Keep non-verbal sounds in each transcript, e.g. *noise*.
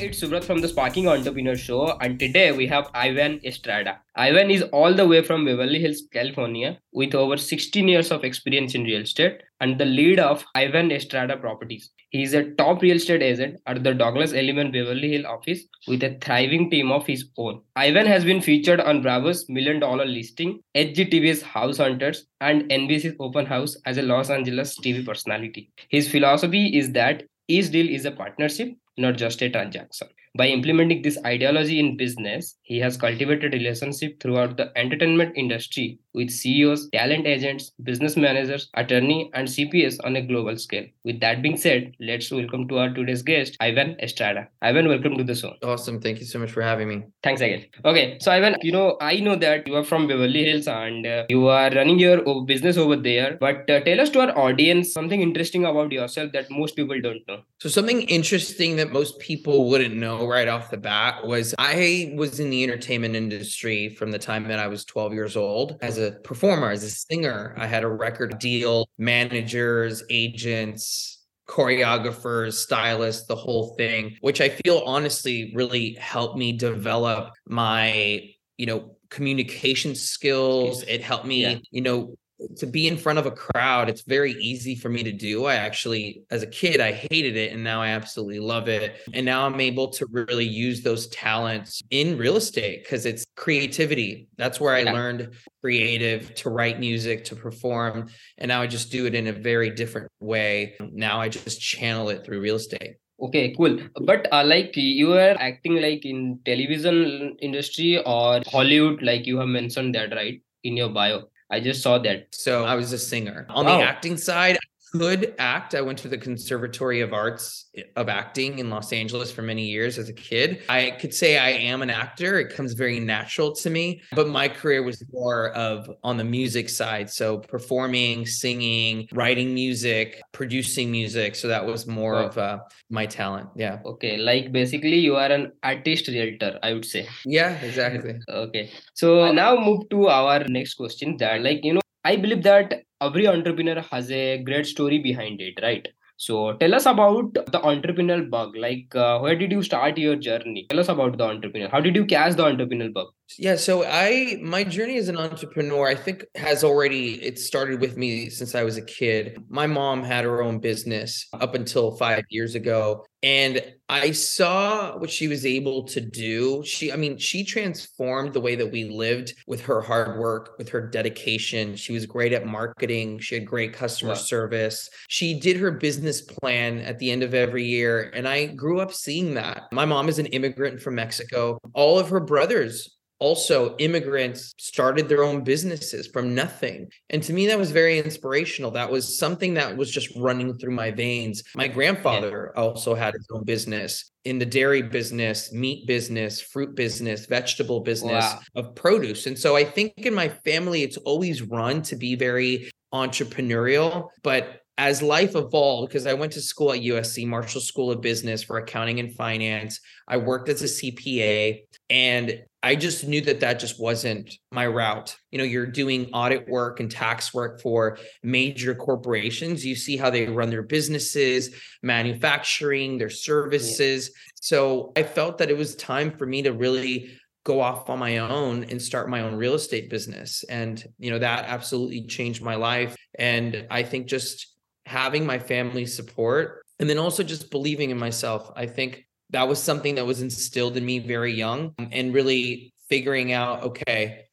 it's Subrat from the Sparking Entrepreneur Show, and today we have Ivan Estrada. Ivan is all the way from Beverly Hills, California, with over 16 years of experience in real estate and the lead of Ivan Estrada Properties. He is a top real estate agent at the Douglas Elliman Beverly Hill office with a thriving team of his own. Ivan has been featured on Bravo's Million Dollar Listing, HGTV's House Hunters, and NBC's Open House as a Los Angeles TV personality. His philosophy is that each deal is a partnership, not just a transaction. By implementing this ideology in business, he has cultivated relationship throughout the entertainment industry with CEOs, talent agents, business managers, attorney, and CPS on a global scale. With that being said, let's welcome to our today's guest, Ivan Estrada. Ivan, welcome to the show. Awesome. Thank you so much for having me. Thanks again. Okay, so Ivan, you know, I know that you are from Beverly Hills and uh, you are running your business over there. But uh, tell us to our audience something interesting about yourself that most people don't know. So, something interesting that most people wouldn't know right off the bat was I was in the entertainment industry from the time that I was 12 years old as a performer, as a singer. I had a record deal, managers, agents, choreographers, stylists, the whole thing, which I feel honestly really helped me develop my, you know, communication skills. It helped me, yeah. you know, to be in front of a crowd it's very easy for me to do. I actually as a kid i hated it and now i absolutely love it. And now i'm able to really use those talents in real estate because it's creativity. That's where i yeah. learned creative to write music to perform and now i just do it in a very different way. Now i just channel it through real estate. Okay cool. But uh, like you were acting like in television industry or hollywood like you have mentioned that right in your bio I just saw that. So I was a singer. On wow. the oh. acting side, could act. I went to the Conservatory of Arts eh, of Acting in Los Angeles for many years as a kid. I could say I am an actor. It comes very natural to me, but my career was more of on the music side. So performing, singing, writing music, producing music. So that was more wow. of uh, my talent. Yeah. Okay. Like basically you are an artist realtor, I would say. Yeah, exactly. okay. So now move to our next question that like, you know, I believe that every entrepreneur has a great story behind it, right? So tell us about the entrepreneurial bug. Like, uh, where did you start your journey? Tell us about the entrepreneur. How did you catch the entrepreneurial bug? Yeah, so I my journey as an entrepreneur, I think has already it started with me since I was a kid. My mom had her own business up until 5 years ago, and I saw what she was able to do. She I mean, she transformed the way that we lived with her hard work, with her dedication. She was great at marketing, she had great customer wow. service. She did her business plan at the end of every year, and I grew up seeing that. My mom is an immigrant from Mexico. All of her brothers also immigrants started their own businesses from nothing. And to me that was very inspirational. That was something that was just running through my veins. My grandfather also had his own business in the dairy business meat business fruit business vegetable business wow. of produce. And so i think in my family it's always run to be very entrepreneurial but as life evolved, because I went to school at USC, Marshall School of Business for accounting and finance, I worked as a CPA, and I just knew that that just wasn't my route. You know, you're doing audit work and tax work for major corporations. You see how they run their businesses, manufacturing, their services. Yeah. So I felt that it was time for me to really go off on my own and start my own real estate business. And, you know, that absolutely changed my life. And I think just having my family support and then also just believing in myself. I think that was something that was instilled in me very young and really figuring out okay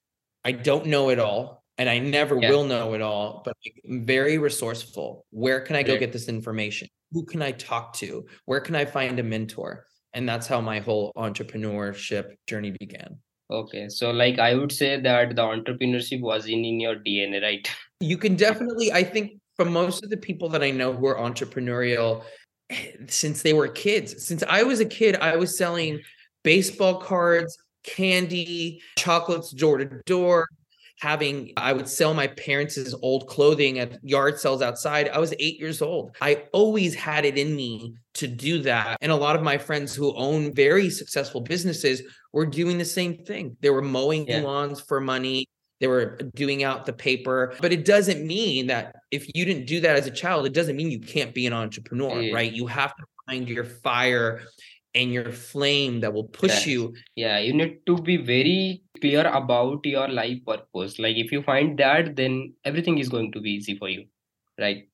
i don't know it all and i never yeah. will know it all but i'm very resourceful. Where can i go get this information? Who can i talk to? Where can i find a mentor? And that's how my whole entrepreneurship journey began. Okay so like i would say that the entrepreneurship was in in your dna right? You can definitely i think from most of the people that i know who are entrepreneurial eh, since they were kids. Since I was a kid, I was selling baseball cards, candy, chocolates door to door. Having, I would sell my parents' old clothing at yard sales outside. I was eight years old. I always had it in me to do that. And a lot of my friends who own very successful businesses were doing the same thing. They were mowing yeah. lawns for money they were doing out the paper. But it doesn't mean that if you didn't do that as a child it doesn't mean you can't be an entrepreneur yeah. right? You have to find your fire and your flame that will push you. yeah you need to be very clear about your life purpose. Like if you find that then everything is going to be easy for you right?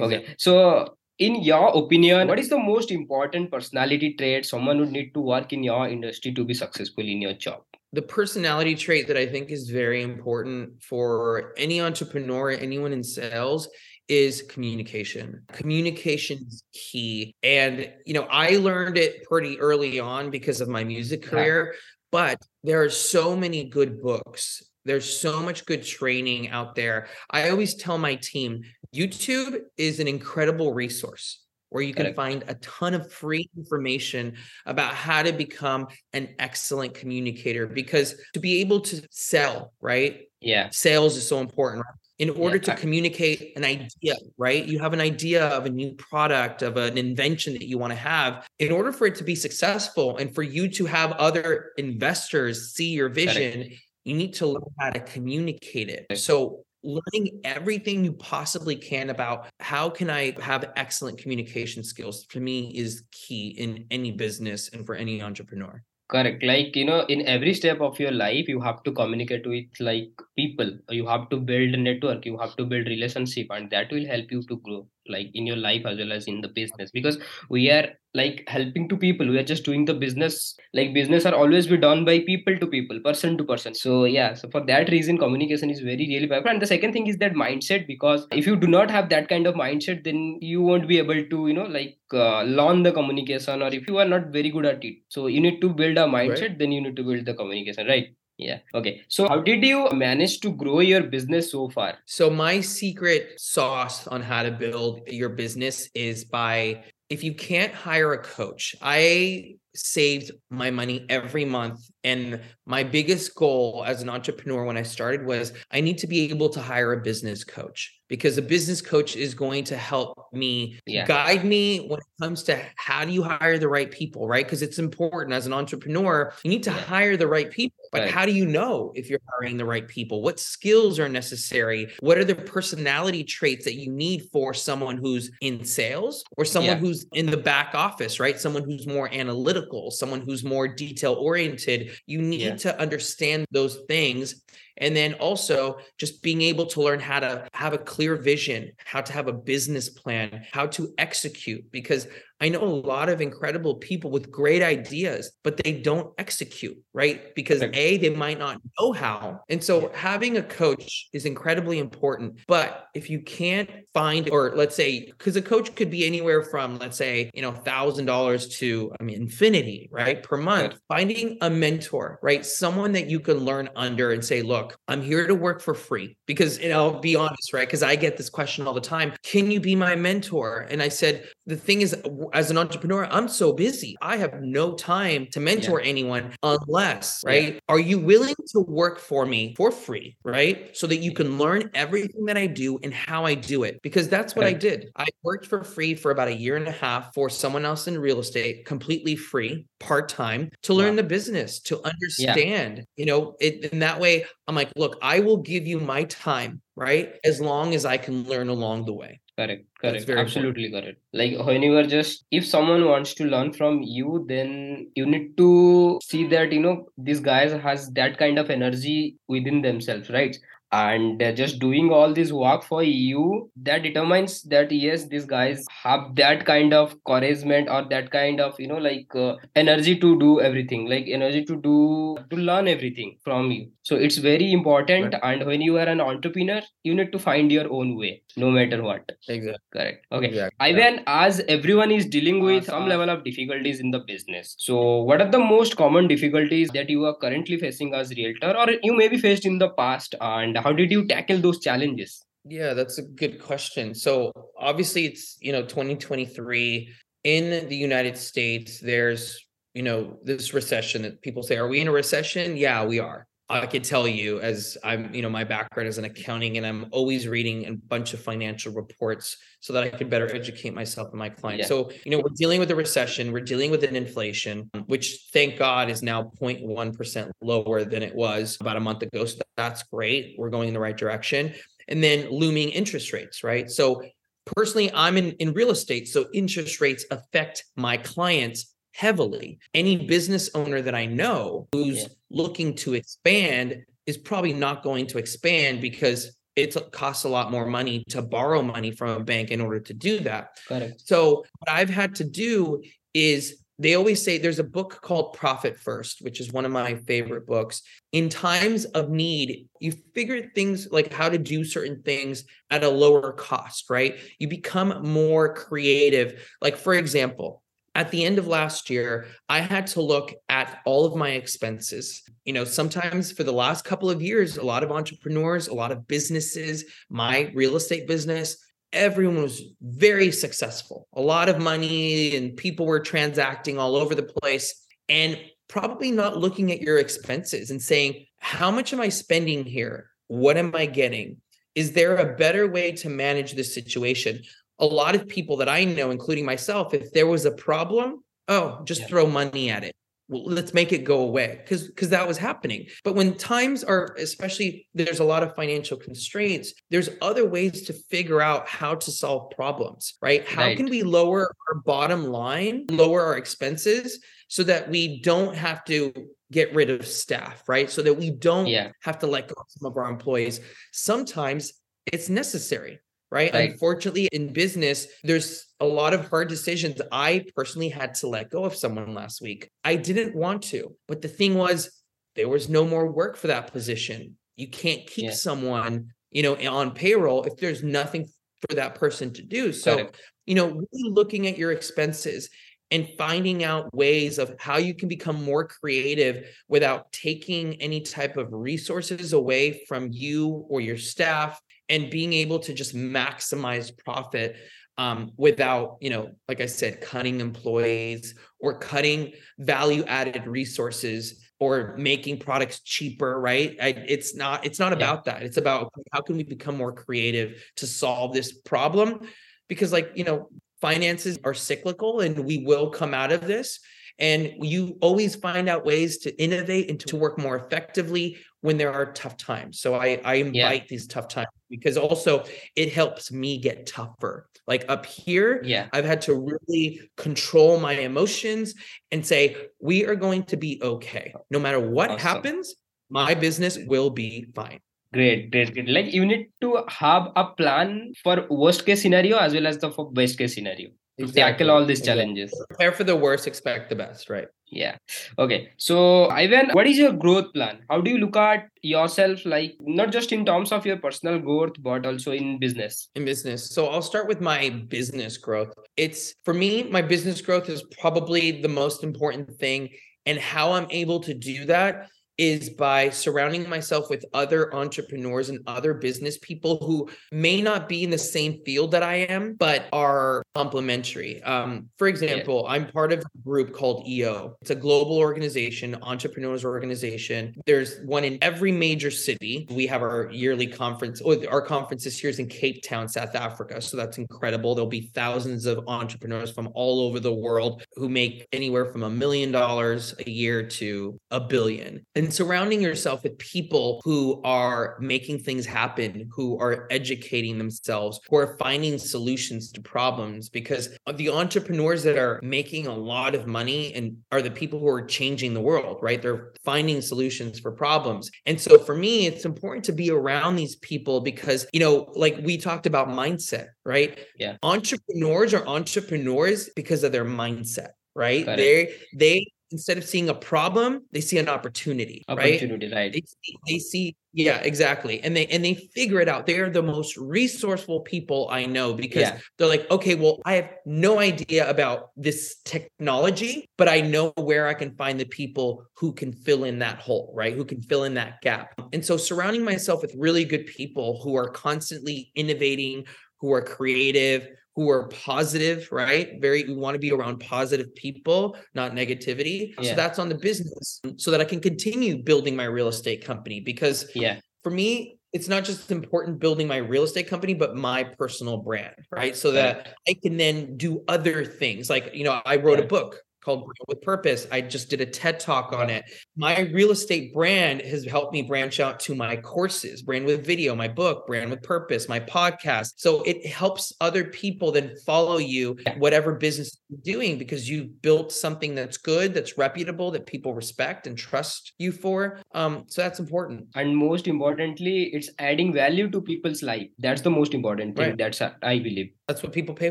Okay so in your opinion what is the most important personality trait someone would need to work in your industry to be successful in your job The personality trait that I think is very important for any entrepreneur, anyone in sales, is communication. Communication is key. And, you know, I learned it pretty early on because of my music Yeah. career, but there are so many good books. There's so much good training out there. I always tell my team YouTube is an incredible resource where you can find a ton of free information about how to become an excellent communicator because to be able to sell, right? yeah Sales is so important. right? In order to I- communicate an idea, right? You have an idea of a new product, of an invention that you want to have. In order for it to be successful and for you to have other investors see your vision, you need to learn how to communicate it. So learning everything you possibly can about how can I have excellent communication skills for me is key in any business and for any entrepreneur. correct. Like you know in every step of your life you have to communicate with like people. You have to build a network. You have to build relationship and that will help you to grow like in your life as well as in the business. Because we are like helping to people. We are just doing the business like business are always be done by people to people person to person. So yeah so for that reason communication is very really powerful. And the second thing is that mindset because if you do not have that kind of mindset then you won't be able to you know like uh, learn the communication or if you are not very good at it. So you need to build a mindset then you need to build the communication right yeah okay so how did you manage to grow your business so far So my secret sauce on how to build your business is by if you can't hire a coach. I saved my money every month and my biggest goal as an entrepreneur when I started was I need to be able to hire a business coach because a business coach is going to help me Yeah. guide me when it comes to how do you hire the right people, right? Because it's important as an entrepreneur, you need to Yeah. hire the right people. But Right. how do you know if you're hiring the right people? What skills are necessary? What are the personality traits that you need for someone who's in sales or someone Yeah. who's in the back office, right? Someone who's more analytical, someone who's more detail oriented. You need Yeah. to understand those things. And then also just being able to learn how to have a clear vision, how to have a business plan, how to execute. Because I know a lot of incredible people with great ideas, but they don't execute, right? Because A, they might not know how. And so having a coach is incredibly important. But if you can't find, or let's say, because a coach could be anywhere from, let's say, you know, thousand dollars to I mean infinity, right? Per month. Finding a mentor, right? Someone that you can learn under and say, look, I'm here to work for free. Because and I'll be honest, right? Because I get this question all the time. Can you be my mentor? And I said, the thing is, as an entrepreneur, I'm so busy. I have no time to mentor anyone unless, Yeah. right? Are you willing to work for me for free, right? So that you can learn everything that I do and how I do it. Because that's what I did. I worked for free for about a year and a half for someone else in real estate, completely free, part time, to learn Wow. the business, to understand, you know, it in that way. I'm like, look, I will give you my time, right? As long as I can learn along the way. Correct correct. very important. absolutely correct. Like when you are just if someone wants to learn from you then you need to see that you know this guys has that kind of energy within themselves right? And uh, just doing all this work for you that determines that yes these guys have that kind of encouragement or that kind of you know like uh, energy to do everything like energy to do to learn everything from you so it's very important and when you are an entrepreneur you need to find your own way no matter what Exactly. correct okay Exactly. Ivan, as everyone is dealing with some level of difficulties in the business, so what are the most common difficulties that you are currently facing as realtor, or you may be faced in the past, and how did you tackle those challenges? Yeah, that's a good question. So obviously it's, you know, 2023 in the United States, there's, you know, this recession that people say, are we in a recession? Yeah, we are. I uh, can tell you as I'm, you know, my background is in accounting and I'm always reading a bunch of financial reports so that I can better educate myself and my clients. Yeah. So, you know, we're dealing with a recession, we're dealing with an inflation, which thank God is now 0.1% lower than it was about a month ago. So that's great. We're going in the right direction and then looming interest rates, right? So personally, I'm in, in real estate, so interest rates affect my clients heavily. Any business owner that I know who's Yeah. looking to expand is probably not going to expand because it costs a lot more money to borrow money from a bank in order to do that. So what I've had to do is they always say there's a book called Profit First, which is one of my favorite books. In times of need, you figure things like how to do certain things at a lower cost, right? You become more creative. Like, for example, at the end of last year, I had to look at all of my expenses. You know, sometimes for the last couple of years, a lot of entrepreneurs, a lot of businesses, my real estate business, everyone was very successful. A lot of money and people were transacting all over the place and probably not looking at your expenses and saying, how much am I spending here? What am I getting? Is there a better way to manage this situation? A lot of people that I know, including myself, if there was a problem, oh, just Yeah. throw money at it. Well, let's make it go away because because that was happening. But when times are, especially there's a lot of financial constraints, there's other ways to figure out how to solve problems, right? How Right. can we lower our bottom line, lower our expenses so that we don't have to get rid of staff, right? So that we don't Yeah. have to let go of some of our employees. Sometimes it's necessary, right? Right. Unfortunately, in business, there's a lot of hard decisions. I personally had to let go of someone last week. I didn't want to, but the thing was, there was no more work for that position. You can't keep Yeah. someone, you know, on payroll if there's nothing for that person to do. So, you know, really looking at your expenses and finding out ways of how you can become more creative without taking any type of resources away from you or your staff and being able to just maximize profit um, without you know like i said cutting employees or cutting value added resources or making products cheaper right? I, it's not it's not Yeah. about that. It's about how can we become more creative to solve this problem? Because like you know finances are cyclical and we will come out of this and you always find out ways to innovate and to work more effectively when there are tough times so i i invite these tough times because also it helps me get tougher like up here Yeah. I've had to really control my emotions and say, we are going to be okay. No matter what Awesome. happens, my business will be fine. Great, great, great. Like you need to have a plan for worst case scenario as well as the for best case scenario to tackle all these Exactly. challenges. Prepare for the worst, expect the best, right? Yeah. Okay. So, Ivan, what is your growth plan? How do you look at yourself, like not just in terms of your personal growth, but also in business? in business. So I'll start with my business growth. It's for me, my business growth is probably the most important thing. And how I'm able to do that is by surrounding myself with other entrepreneurs and other business people who may not be in the same field that I am, but are complementary. Um, for example, I'm part of a group called EO. It's a global organization, entrepreneurs organization. There's one in every major city. We have our yearly conference. Oh, our conference this year is in Cape Town, South Africa. So that's incredible. There'll be thousands of entrepreneurs from all over the world who make anywhere from a million dollars a year to a billion. And surrounding yourself with people who are making things happen, who are educating themselves, who are finding solutions to problems, because the entrepreneurs that are making a lot of money and are the people who are changing the world, right? They're finding solutions for problems. And so for me, it's important to be around these people because, you know, like we talked about mindset, right? Yeah. Entrepreneurs are entrepreneurs because of their mindset, right? They they instead of seeing a problem, they see an opportunity, right? Opportunity, right? They see, they see, yeah, exactly. And they and they figure it out. They are the most resourceful people I know because Yeah. they're like, okay, well, I have no idea about this technology, but I know where I can find the people who can fill in that hole, right? Who can fill in that gap. And so surrounding myself with really good people who are constantly innovating, who are creative, who are positive, right? Very, we want to be around positive people, not negativity. Yeah. So that's on the business so that I can continue building my real estate company because Yeah. for me, it's not just important building my real estate company, but my personal brand, right? So that I can then do other things. Like, you know, I wrote a book called Brand with Purpose. I just did a TED talk on it. My real estate brand has helped me branch out to my courses, Brand with Video, my book, Brand with Purpose, my podcast. So it helps other people then follow you, whatever business you're doing, because you've built something that's good, that's reputable, that people respect and trust you for. Um, so that's important. And most importantly, it's adding value to people's life. That's the most important thing. Right. That's I believe. That's what people pay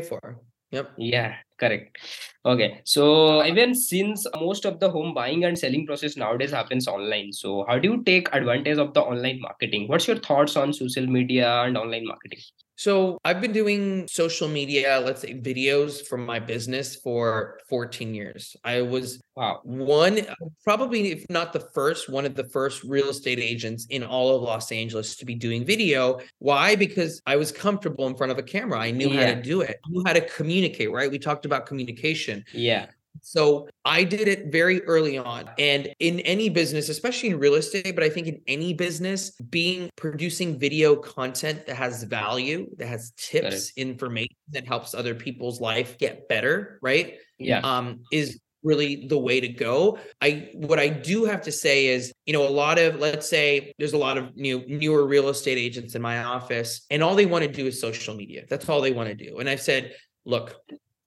for. Yep. Yeah, correct. Okay. So even since most of the home buying and selling process nowadays happens online, so how do you take advantage of the online marketing? What's your thoughts on social media and online marketing? So I've been doing social media, let's say videos from my business for 14 years. I was Wow. one, probably if not the first, one of the first real estate agents in all of Los Angeles to be doing video. Why? Because I was comfortable in front of a camera. I knew how to do it. I knew how to communicate, right? We talked about communication. Yeah. So I did it very early on. And in any business, especially in real estate, but I think in any business, being producing video content that has value, that has tips, information that helps other people's life get better, right? Yeah. Um, is really the way to go. I what I do have to say is, you know, a lot of let's say there's a lot of new newer real estate agents in my office and all they want to do is social media. That's all they want to do. And I've said, look,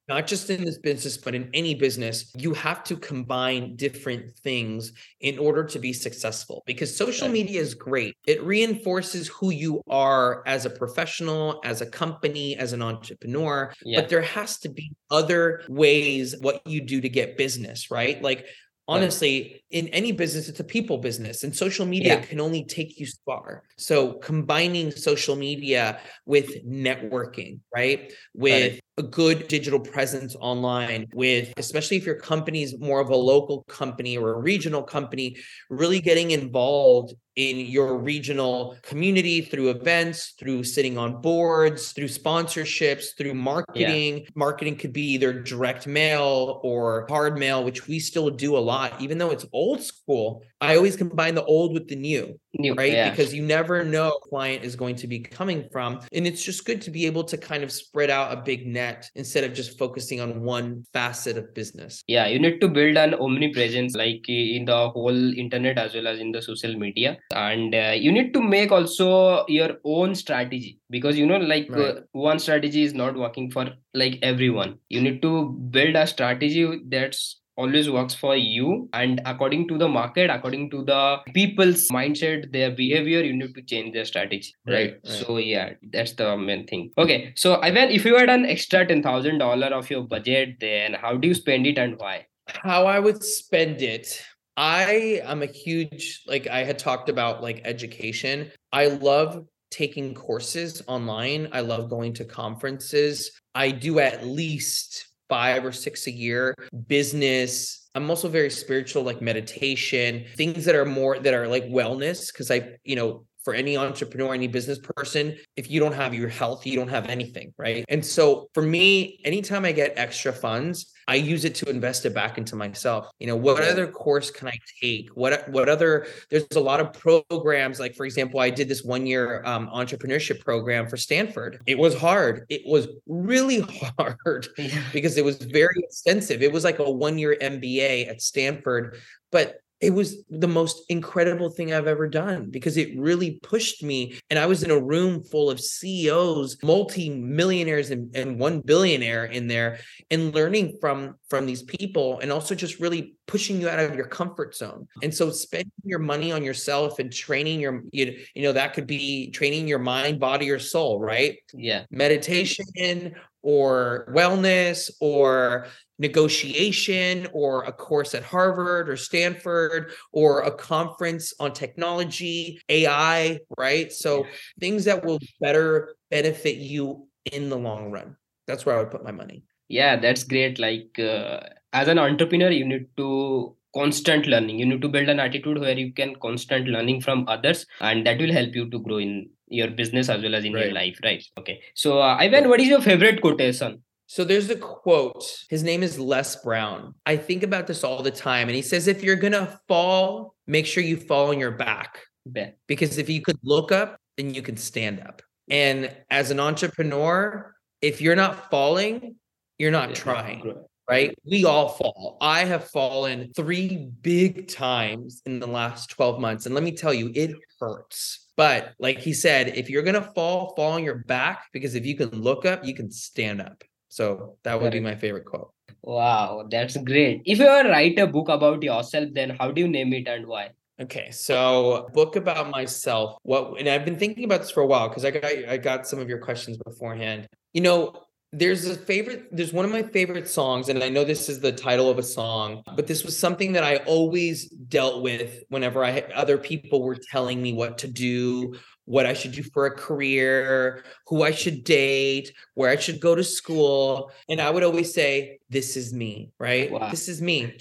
not just in this business, but in any business, you have to combine different things in order to be successful because social media is great. It reinforces who you are as a professional, as a company, as an entrepreneur. Yeah. But there has to be other ways what you do to get business, right? Like, honestly, in any business, it's a people business, and social media Yeah. can only take you so far. So, combining social media with networking, right? With a good digital presence online, with especially if your company is more of a local company or a regional company, really getting involved in your regional community through events, through sitting on boards, through sponsorships, through marketing. Marketing could be either direct mail or hard mail, which we still do a lot, even though it's old school. I always combine the old with the new New. right? Yeah. Because you never know a client is going to be coming from. And it's just good to be able to kind of spread out a big net instead of just focusing on one facet of business. yeah you need to build an omnipresence like in the whole internet as well as in the social media and uh, you need to make also your own strategy because you know like uh, one strategy is not working for like everyone you need to build a strategy that's always works for you and according to the market according to the people's mindset their behavior you need to change their strategy right, Right, right. so yeah that's the main thing okay so Ivan if you had an extra ten thousand dollar of your budget then how do you spend it and why How I would spend it. I am a huge, like I had talked about like education. I love taking courses online. I love going to conferences. I do at least five or six a year. Business. I'm also very spiritual, like meditation, things that are more that are like wellness. Cause I, you know, for any entrepreneur, any business person, if you don't have your health, you don't have anything, right? And so for me, anytime I get extra funds, I use it to invest it back into myself. You know, what other course can I take? What what other? There's a lot of programs. Like for example, I did this one year um, entrepreneurship program for Stanford. It was hard. It was really *laughs* hard because it was very extensive. It was like a one year MBA at Stanford, but it was the most incredible thing I've ever done because it really pushed me. And I was in a room full of CEOs, multi-millionaires and, and one billionaire in there and learning from from these people and also just really pushing you out of your comfort zone. And so spending your money on yourself and training your you, you know that could be training your mind, body or soul, right? yeah meditation or wellness or negotiation or a course at Harvard or Stanford or a conference on technology, AI, right? So things that will better benefit you in the long run. That's where I would put my money. yeah that's great. Like uh, as an entrepreneur you need to constant learning. You need to build an attitude where you can constant learning from others and that will help you to grow in your business as well as in your life right? Okay. So uh, ivan what is your favorite quotation So there's a quote. His name is Les Brown. I think about this all the time. And he says, if you're going to fall, make sure you fall on your back. Be- because if you could look up, then you can stand up. And as an entrepreneur, if you're not falling, you're not yeah, trying. right? We all fall. I have fallen three big times in the last 12 months. And let me tell you, it hurts. But like he said, if you're going to fall, fall on your back because if you can look up, you can stand up. So that would be my favorite quote. Wow, that's great. If you ever write a book about yourself, then how do you name it and why? Okay, so book about myself. What and I've been thinking about this for a while because I got I got some of your questions beforehand. You know, there's a favorite there's one of my favorite songs and i know this is the title of a song but this was something that i always dealt with whenever i had other people were telling me what to do what i should do for a career who i should date where i should go to school and i would always say this is me right? Wow. this is me.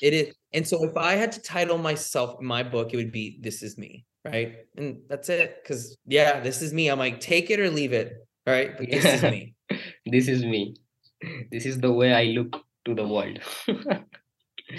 It is and so if i had to title myself my book it would be this is me right? And that's it because yeah this is me i'm like take it or leave it right? But this is me. *laughs* This is me. This is the way i look to the world *laughs*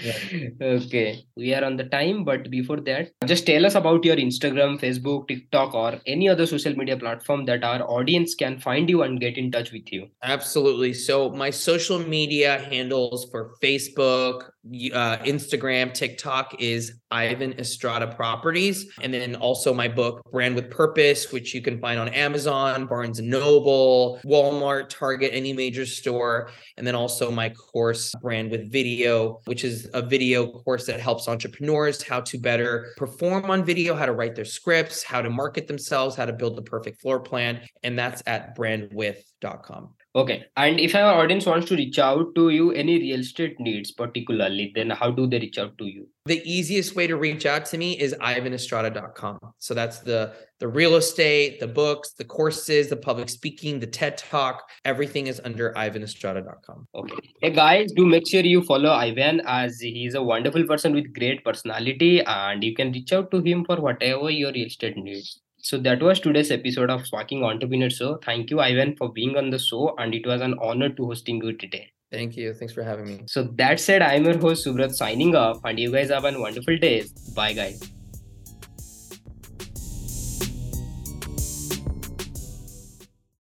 yeah. *laughs* okay we are on the time but before that just tell us about your instagram facebook tiktok or any other social media platform that our audience can find you and get in touch with you absolutely so my social media handles for facebook uh, Instagram, TikTok is Ivan Estrada Properties. And then also my book, Brand with Purpose, which you can find on Amazon, Barnes and Noble, Walmart, Target, any major store. And then also my course, Brand with Video, which is a video course that helps entrepreneurs how to better perform on video, how to write their scripts, how to market themselves, how to build the perfect floor plan. And that's at brandwith.com. Okay. And if our audience wants to reach out to you, any real estate needs particularly, then how do they reach out to you? The easiest way to reach out to me is ivanestrada.com. So that's the the real estate, the books, the courses, the public speaking, the TED Talk, everything is under ivanestrada.com. Okay. Hey guys, do make sure you follow Ivan as he's a wonderful person with great personality and you can reach out to him for whatever your real estate needs. So that was today's episode of Sparking Entrepreneur Show. Thank you, Ivan, for being on the show, and it was an honor to hosting you today. Thank you. Thanks for having me. So that said, I'm your host Subrat signing off, and you guys have a wonderful day. Bye, guys.